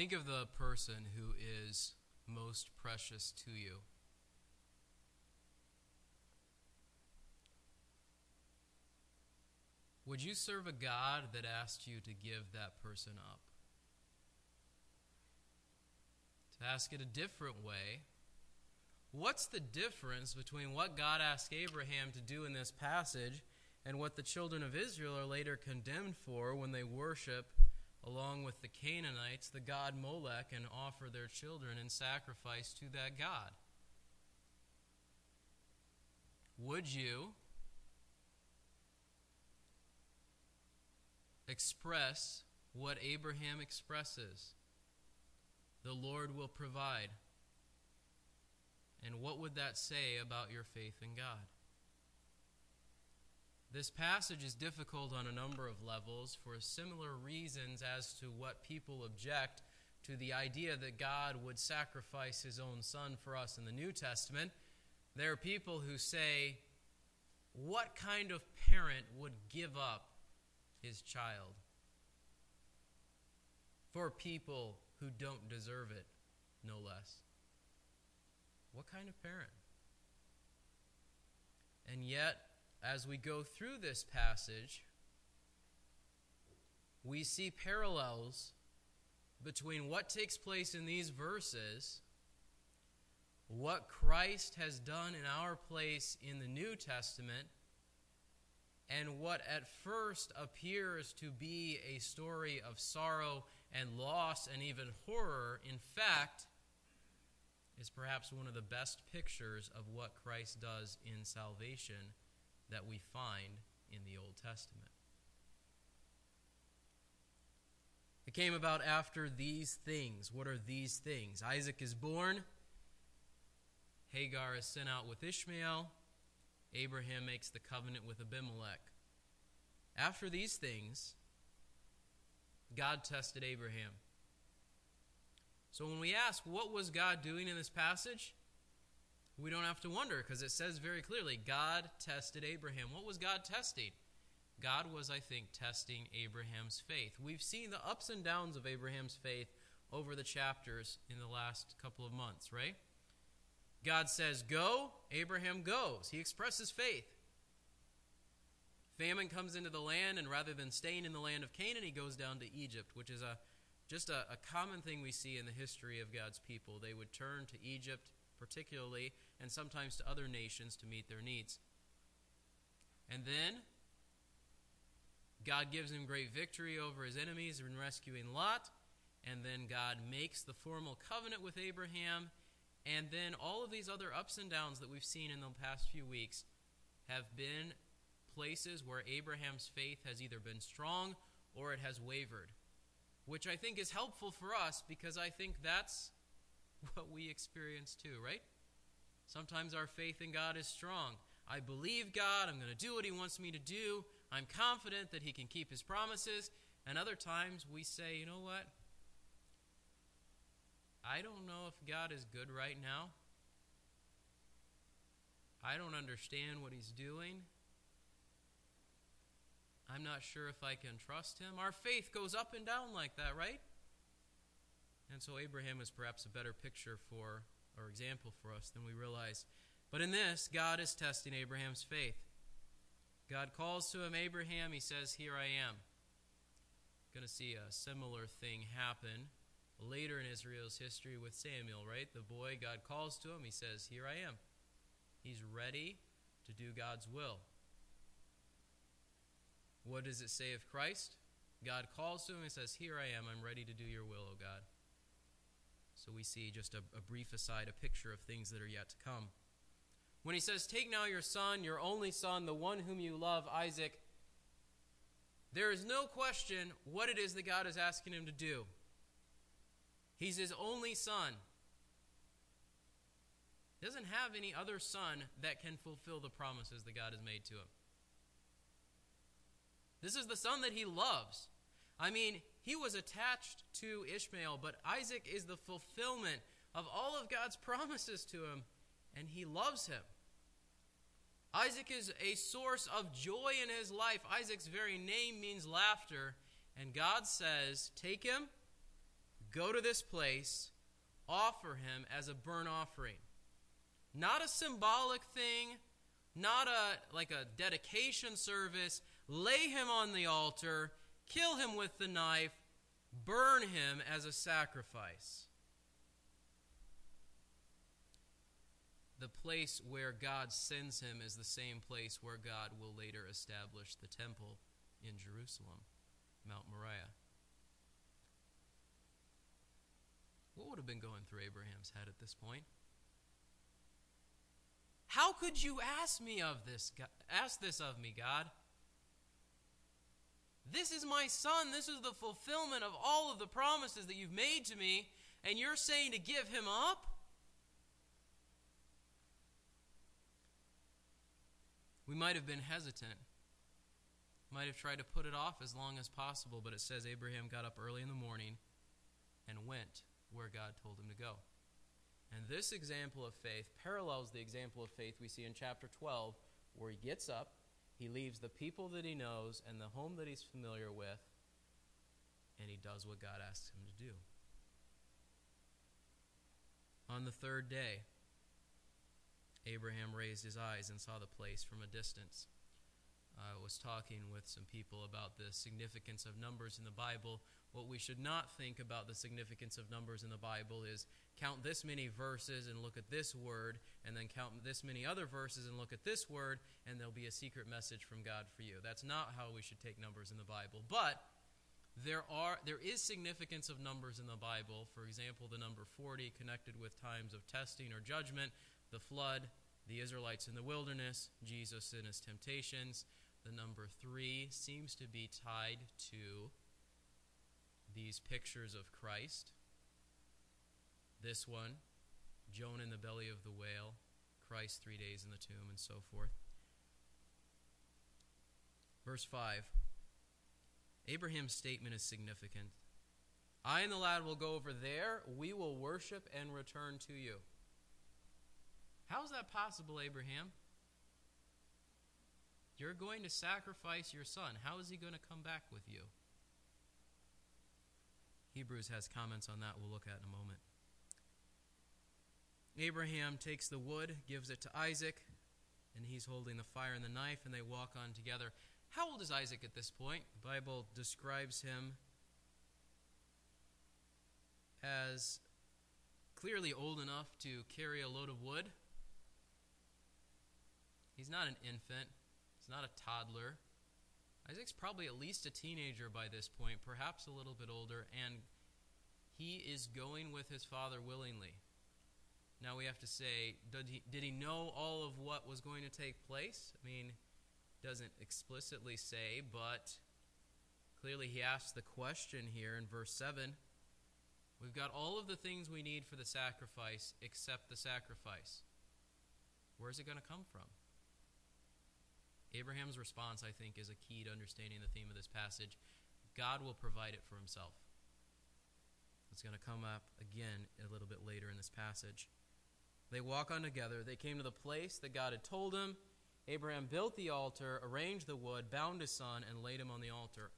Think of the person who is most precious to you. Would you serve a God that asked you to give that person up? To ask it a different way, what's the difference between what God asked Abraham to do in this passage and what the children of Israel are later condemned for when they worship, along with the Canaanites, the god Molech, and offer their children in sacrifice to that God? Would you express what Abraham expresses? The Lord will provide. And what would that say about your faith in God? This passage is difficult on a number of levels for similar reasons as to what people object to the idea that God would sacrifice his own son for us in the New Testament. There are people who say, What kind of parent would give up his child for people who don't deserve it, no less? What kind of parent? And yet, as we go through this passage, we see parallels between what takes place in these verses, what Christ has done in our place in the New Testament, and what at first appears to be a story of sorrow and loss and even horror, in fact, is perhaps one of the best pictures of what Christ does in salvation that we find in the Old Testament. It came about after these things. What are these things? Isaac is born. Hagar is sent out with Ishmael. Abraham makes the covenant with Abimelech. After these things, God tested Abraham. So when we ask, what was God doing in this passage? We don't have to wonder because it says very clearly God tested Abraham. What was God testing? God was, I think, testing Abraham's faith. We've seen the ups and downs of Abraham's faith over the chapters in the last couple of months, right? God says, Go, Abraham goes. He expresses faith. Famine comes into the land, and rather than staying in the land of Canaan, he goes down to Egypt, which is a just a, a common thing we see in the history of God's people. They would turn to Egypt particularly, and sometimes to other nations to meet their needs. And then God gives him great victory over his enemies in rescuing Lot. And then God makes the formal covenant with Abraham. And then all of these other ups and downs that we've seen in the past few weeks have been places where Abraham's faith has either been strong or it has wavered. Which I think is helpful for us because I think that's what we experience too, right? Sometimes our faith in God is strong. I believe God, I'm going to do what He wants me to do, I'm confident that He can keep His promises. And other times we say, you know what? I don't know if God is good right now. I don't understand what He's doing. I'm not sure if I can trust Him. Our faith goes up and down like that, right? And so Abraham is perhaps a better picture for or example for us than we realize. But in this, God is testing Abraham's faith. God calls to him Abraham. He says, Here I am. Going to see a similar thing happen later in Israel's history with Samuel, right? The boy, God calls to him. He says, Here I am. He's ready to do God's will. What does it say of Christ? God calls to him and says, Here I am. I'm ready to do your will, O God. So we see just a, a brief aside, a picture of things that are yet to come. When he says, Take now your son, your only son, the one whom you love, Isaac, there is no question what it is that God is asking him to do. He's his only son. He doesn't have any other son that can fulfill the promises that God has made to him. This is the son that he loves. I mean, he was attached to Ishmael, but Isaac is the fulfillment of all of God's promises to him, and he loves him. Isaac is a source of joy in his life. Isaac's very name means laughter, and God says, Take him, Go to this place, offer him as a burnt offering. Not a symbolic thing, not a like a dedication service. Lay him on the altar, kill him with the knife, burn him as a sacrifice. The place where God sends him is the same place where God will later establish the temple in Jerusalem, Mount Moriah. What would have been going through Abraham's head at this point? How could you ask me of this? Ask this of me, God. This is my son. This is the fulfillment of all of the promises that you've made to me, and you're saying to give him up? We might have been hesitant. Might have tried to put it off as long as possible, but it says Abraham got up early in the morning and went where God told him to go. And this example of faith parallels the example of faith we see in chapter 12, where he gets up, he leaves the people that he knows and the home that he's familiar with, and he does what God asks him to do. On the third day, Abraham raised his eyes and saw the place from a distance. I was talking with some people about the significance of numbers in the Bible. What we should not think about the significance of numbers in the Bible is count this many verses and look at this word, and then count this many other verses and look at this word, and there'll be a secret message from God for you. That's not how we should take numbers in the Bible. But there are there is significance of numbers in the Bible. For example, the number 40 connected with times of testing or judgment, the flood, the Israelites in the wilderness, Jesus in his temptations. The number 3 seems to be tied to these pictures of Christ. This one, Jonah in the belly of the whale, Christ three days in the tomb, and so forth. Verse 5 Abraham's statement is significant. I and the lad will go over there. We will worship and return to you. How is that possible, Abraham? You're going to sacrifice your son. How is he going to come back with you? Hebrews has comments on that we'll look at in a moment. Abraham takes the wood, gives it to Isaac, and he's holding the fire and the knife, and they walk on together. How old is Isaac at this point? The Bible describes him as clearly old enough to carry a load of wood. He's not an infant, he's not a toddler. Isaac's probably at least a teenager by this point, perhaps a little bit older, and he is going with his father willingly. Now we have to say, did he, did he know all of what was going to take place? I mean, doesn't explicitly say, but clearly he asks the question here in verse 7. We've got all of the things we need for the sacrifice except the sacrifice. Where's it going to come from? Abraham's response, I think, is a key to understanding the theme of this passage. God will provide it for himself. It's going to come up again a little bit later in this passage. They walk on together. They came to the place that God had told him. Abraham built the altar, arranged the wood, bound his son, and laid him on the altar.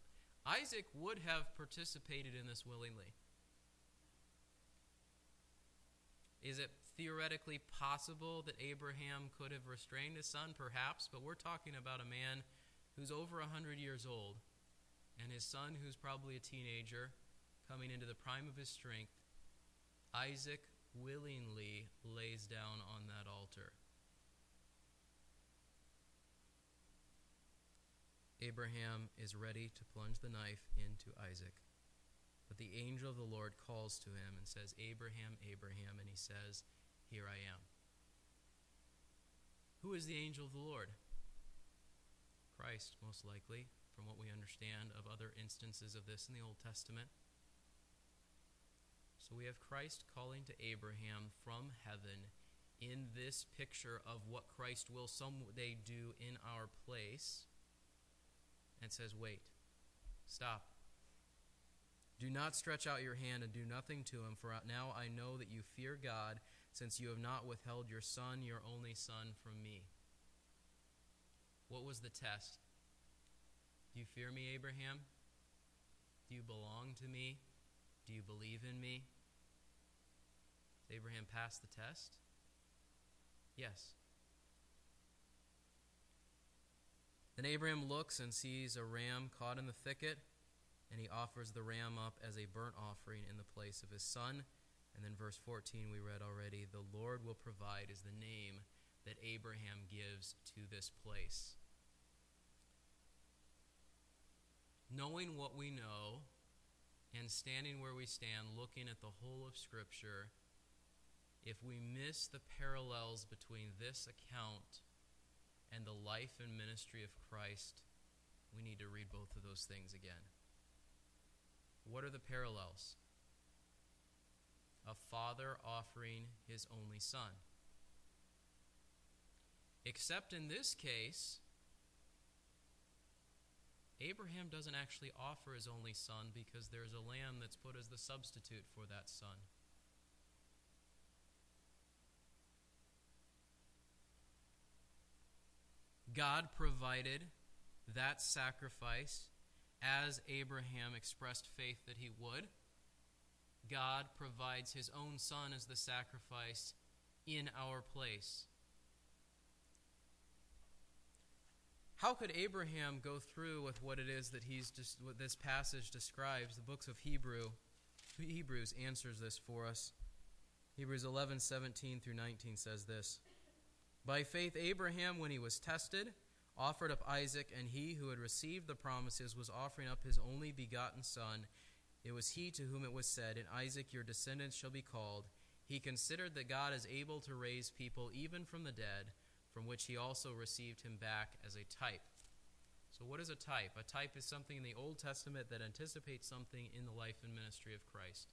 Isaac would have participated in this willingly. Is it theoretically possible that Abraham could have restrained his son? Perhaps, but we're talking about a man who's over a 100 years old and his son, who's probably a teenager, coming into the prime of his strength. Isaac willingly lays down on that altar. Abraham is ready to plunge the knife into Isaac. But the angel of the Lord calls to him and says, Abraham, Abraham, and he says, Here I am. Who is the angel of the Lord? Christ, most likely, from what we understand of other instances of this in the Old Testament. So we have Christ calling to Abraham from heaven in this picture of what Christ will someday do in our place and says, Wait, stop. Do not stretch out your hand and do nothing to him, for now I know that you fear God, since you have not withheld your son, your only son, from me. What was the test? Do you fear me, Abraham? Do you belong to me? Do you believe in me? Did Abraham pass the test? Yes. Then Abraham looks and sees a ram caught in the thicket, and he offers the ram up as a burnt offering in the place of his son. And then verse 14 we read already the Lord will provide is the name that Abraham gives to this place. Knowing what we know and standing where we stand, looking at the whole of Scripture, if we miss the parallels between this account and the life and ministry of Christ, we need to read both of those things again. What are the parallels? A father offering his only son. Except in this case, Abraham doesn't actually offer his only son because there's a lamb that's put as the substitute for that son. God provided that sacrifice as Abraham expressed faith that he would. God provides his own son as the sacrifice in our place. How could Abraham go through with what it is that he's just what this passage describes? The books of Hebrew Hebrews answers this for us. Hebrews 11:17 through 19 says this. By faith, Abraham, when he was tested, offered up Isaac, and he who had received the promises was offering up his only begotten son. It was he to whom it was said, In Isaac your descendants shall be called. He considered that God is able to raise people even from the dead, from which he also received him back as a type. So, what is a type? A type is something in the Old Testament that anticipates something in the life and ministry of Christ.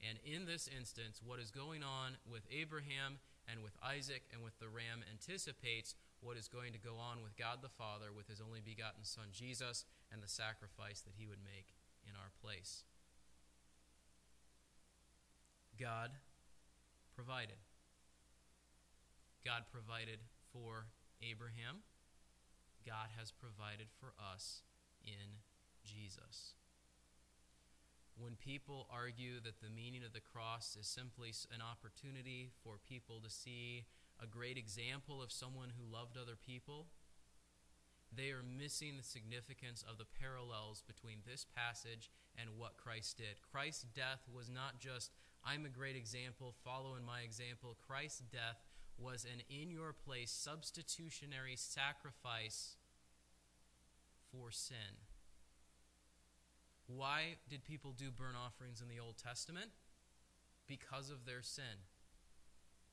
And in this instance, what is going on with Abraham and with Isaac and with the ram anticipates what is going to go on with God the Father with his only begotten Son Jesus and the sacrifice that he would make in our place. God provided. God provided for Abraham. God has provided for us in Jesus. When people argue that the meaning of the cross is simply an opportunity for people to see a great example of someone who loved other people, they are missing the significance of the parallels between this passage and what Christ did. Christ's death was not just, I'm a great example, follow in my example. Christ's death was an in your place substitutionary sacrifice for sin. Why did people do burnt offerings in the Old Testament? Because of their sin.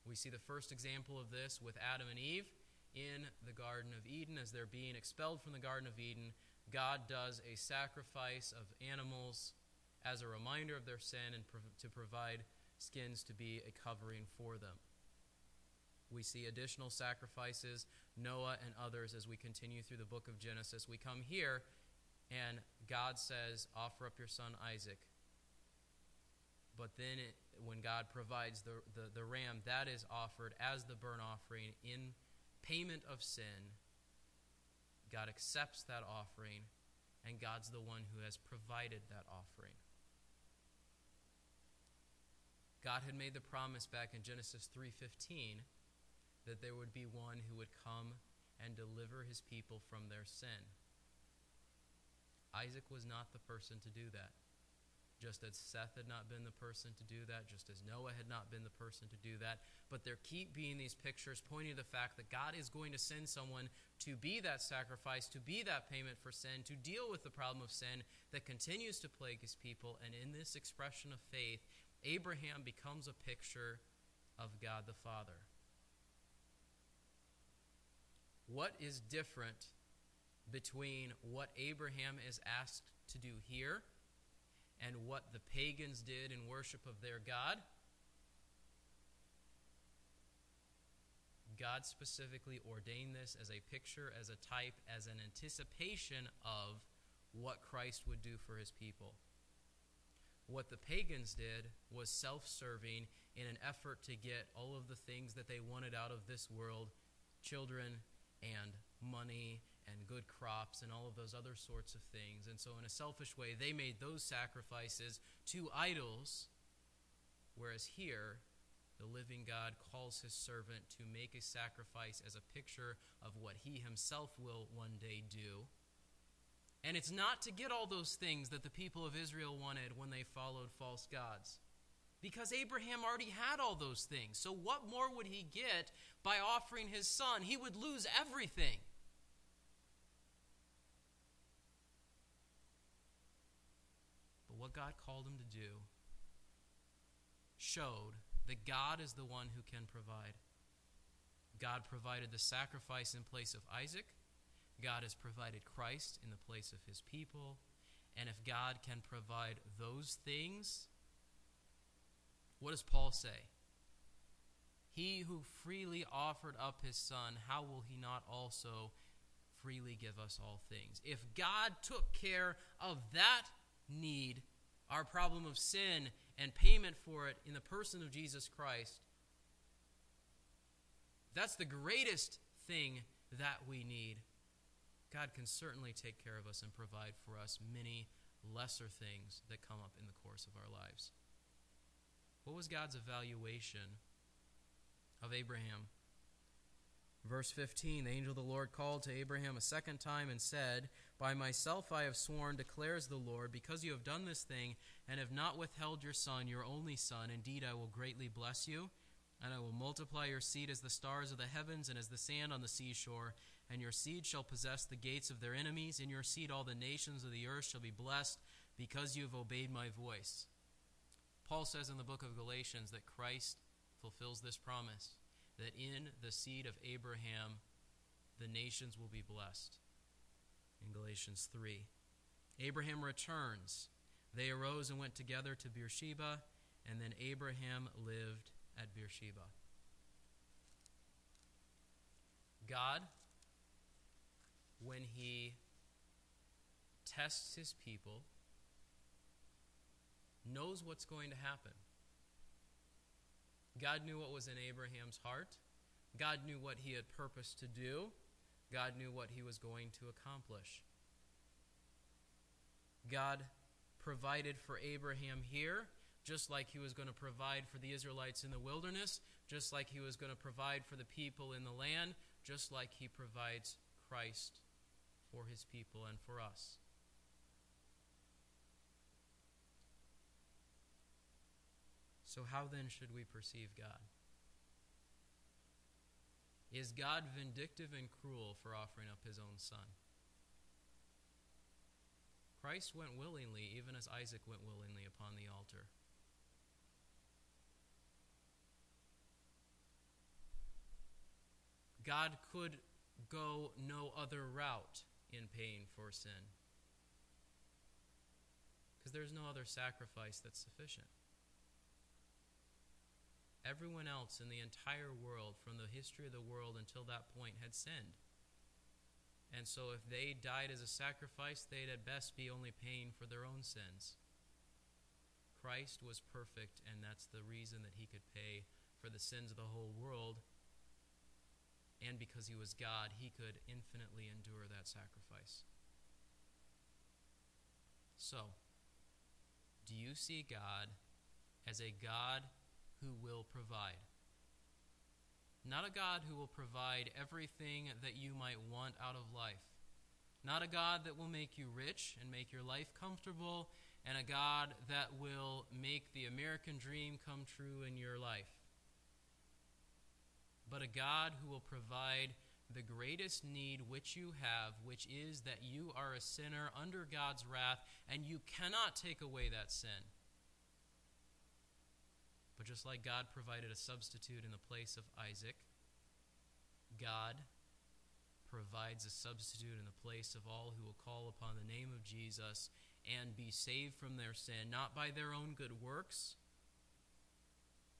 We see the first example of this with Adam and Eve in the Garden of Eden. As they're being expelled from the Garden of Eden, God does a sacrifice of animals as a reminder of their sin and to provide skins to be a covering for them. We see additional sacrifices, Noah and others, as we continue through the book of Genesis. We come here and God says, Offer up your son Isaac. But then, it, when God provides the, the, the ram, that is offered as the burnt offering in payment of sin. God accepts that offering, and God's the one who has provided that offering. God had made the promise back in Genesis 3:15 that there would be one who would come and deliver his people from their sin. Isaac was not the person to do that. Just as Seth had not been the person to do that, just as Noah had not been the person to do that. But there keep being these pictures pointing to the fact that God is going to send someone to be that sacrifice, to be that payment for sin, to deal with the problem of sin that continues to plague his people. And in this expression of faith, Abraham becomes a picture of God the Father. What is different between what Abraham is asked to do here and what the pagans did in worship of their God. God specifically ordained this as a picture, as a type, as an anticipation of what Christ would do for his people. What the pagans did was self serving in an effort to get all of the things that they wanted out of this world children and money and good crops and all of those other sorts of things. And so, in a selfish way, they made those sacrifices to idols, whereas here, the living God calls his servant to make a sacrifice as a picture of what he himself will one day do. And it's not to get all those things that the people of Israel wanted when they followed false gods. Because Abraham already had all those things. So, what more would he get by offering his son? He would lose everything. But what God called him to do showed that God is the one who can provide. God provided the sacrifice in place of Isaac. God has provided Christ in the place of his people. And if God can provide those things, what does Paul say? He who freely offered up his son, how will he not also freely give us all things? If God took care of that need, our problem of sin and payment for it in the person of Jesus Christ, that's the greatest thing that we need. God can certainly take care of us and provide for us many lesser things that come up in the course of our lives. What was God's evaluation of Abraham? Verse 15 The angel of the Lord called to Abraham a second time and said, By myself I have sworn, declares the Lord, because you have done this thing and have not withheld your son, your only son. Indeed, I will greatly bless you, and I will multiply your seed as the stars of the heavens and as the sand on the seashore. And your seed shall possess the gates of their enemies. In your seed all the nations of the earth shall be blessed, because you have obeyed my voice. Paul says in the book of Galatians that Christ fulfills this promise that in the seed of Abraham the nations will be blessed. In Galatians 3. Abraham returns. They arose and went together to Beersheba, and then Abraham lived at Beersheba. God, when he tests his people, knows what's going to happen. God knew what was in Abraham's heart. God knew what he had purposed to do. God knew what he was going to accomplish. God provided for Abraham here, just like he was going to provide for the Israelites in the wilderness, just like he was going to provide for the people in the land, just like he provides Christ for his people and for us. So, how then should we perceive God? Is God vindictive and cruel for offering up his own son? Christ went willingly, even as Isaac went willingly upon the altar. God could go no other route in paying for sin. Because there's no other sacrifice that's sufficient. Everyone else in the entire world, from the history of the world until that point, had sinned. And so, if they died as a sacrifice, they'd at best be only paying for their own sins. Christ was perfect, and that's the reason that he could pay for the sins of the whole world. And because he was God, he could infinitely endure that sacrifice. So, do you see God as a God who will provide. Not a God who will provide everything that you might want out of life. Not a God that will make you rich and make your life comfortable, and a God that will make the American dream come true in your life. But a God who will provide the greatest need which you have, which is that you are a sinner under God's wrath, and you cannot take away that sin. But just like God provided a substitute in the place of Isaac, God provides a substitute in the place of all who will call upon the name of Jesus and be saved from their sin, not by their own good works,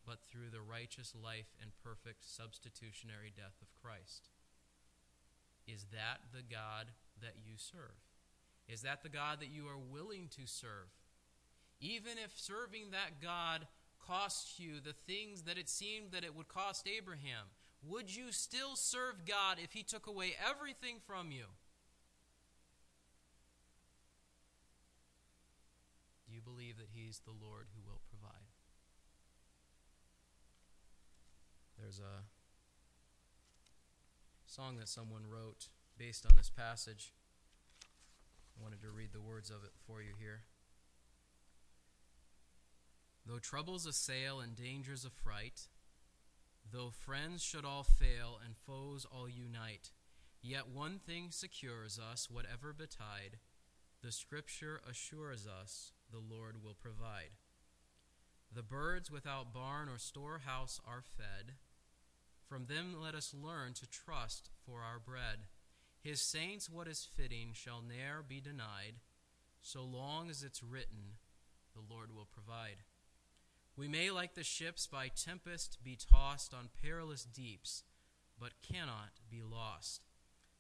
but through the righteous life and perfect substitutionary death of Christ. Is that the God that you serve? Is that the God that you are willing to serve? Even if serving that God costs you the things that it seemed that it would cost Abraham, would you still serve God if he took away everything from you? Do you believe that he's the Lord who will There's a song that someone wrote based on this passage. I wanted to read the words of it for you here. Though troubles assail and dangers affright, though friends should all fail and foes all unite, yet one thing secures us, whatever betide, the Scripture assures us the Lord will provide. The birds without barn or storehouse are fed. From them let us learn to trust for our bread. His saints what is fitting shall ne'er be denied. So long as it's written, the Lord will provide. We may, like the ships by tempest, be tossed on perilous deeps, but cannot be lost.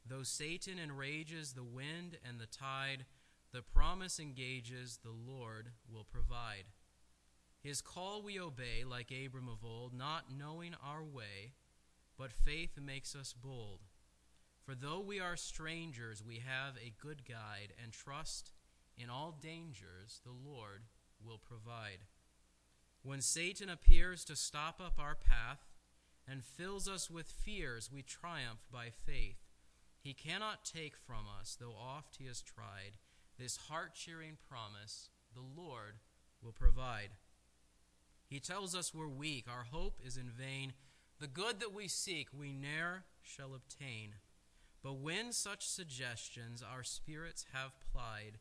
Though Satan enrages the wind and the tide, the promise engages the Lord will provide. His call we obey, like Abram of old, not knowing our way, but faith makes us bold. For though we are strangers, we have a good guide, and trust in all dangers the Lord will provide. When Satan appears to stop up our path and fills us with fears, we triumph by faith. He cannot take from us, though oft he has tried, this heart cheering promise the Lord will provide. He tells us we're weak, our hope is in vain. The good that we seek, we ne'er shall obtain. But when such suggestions our spirits have plied,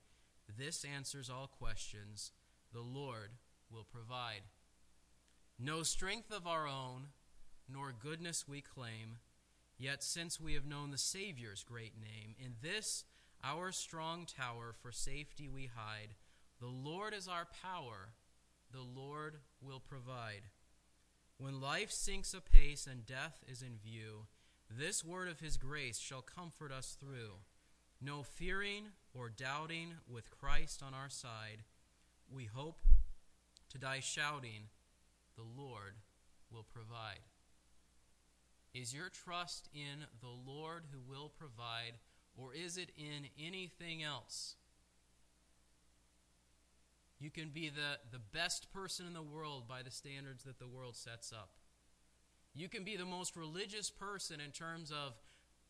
this answers all questions the Lord will provide. No strength of our own, nor goodness we claim, yet since we have known the Saviour's great name, in this our strong tower for safety we hide. The Lord is our power, the Lord will provide. When life sinks apace and death is in view, this word of his grace shall comfort us through. No fearing or doubting, with Christ on our side, we hope to die shouting, The Lord will provide. Is your trust in the Lord who will provide, or is it in anything else? You can be the, the best person in the world by the standards that the world sets up. You can be the most religious person in terms of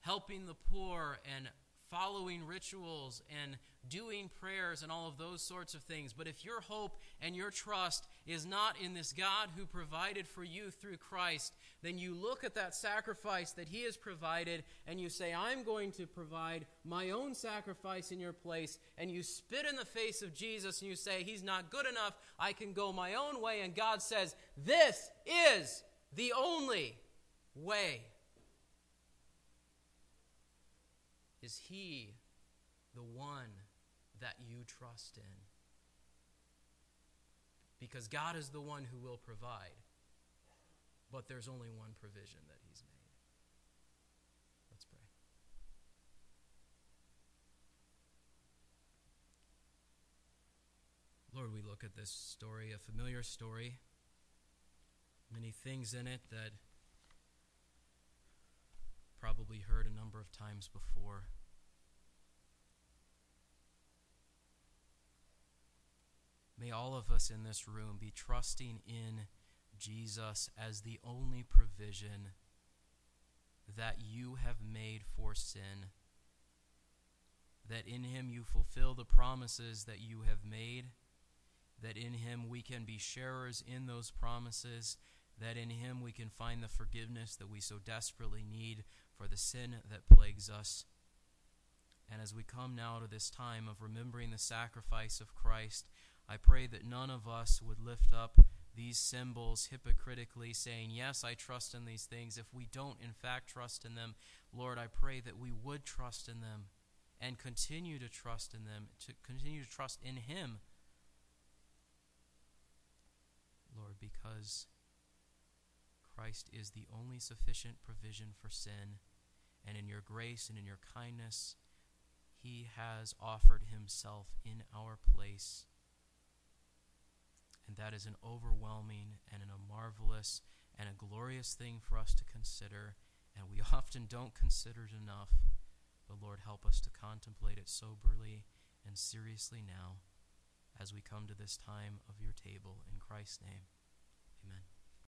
helping the poor and following rituals and doing prayers and all of those sorts of things. But if your hope and your trust is not in this God who provided for you through Christ, then you look at that sacrifice that He has provided and you say, I'm going to provide my own sacrifice in your place. And you spit in the face of Jesus and you say, He's not good enough. I can go my own way. And God says, This is the only way. Is He the one that you trust in? Because God is the one who will provide, but there's only one provision that He's made. Let's pray. Lord, we look at this story, a familiar story, many things in it that probably heard a number of times before. May all of us in this room be trusting in Jesus as the only provision that you have made for sin. That in him you fulfill the promises that you have made. That in him we can be sharers in those promises. That in him we can find the forgiveness that we so desperately need for the sin that plagues us. And as we come now to this time of remembering the sacrifice of Christ, I pray that none of us would lift up these symbols hypocritically, saying, Yes, I trust in these things. If we don't, in fact, trust in them, Lord, I pray that we would trust in them and continue to trust in them, to continue to trust in Him. Lord, because Christ is the only sufficient provision for sin, and in your grace and in your kindness, He has offered Himself in our place and that is an overwhelming and a marvelous and a glorious thing for us to consider. And we often don't consider it enough. But Lord, help us to contemplate it soberly and seriously now. as we come to this time of your table. In Christ's name.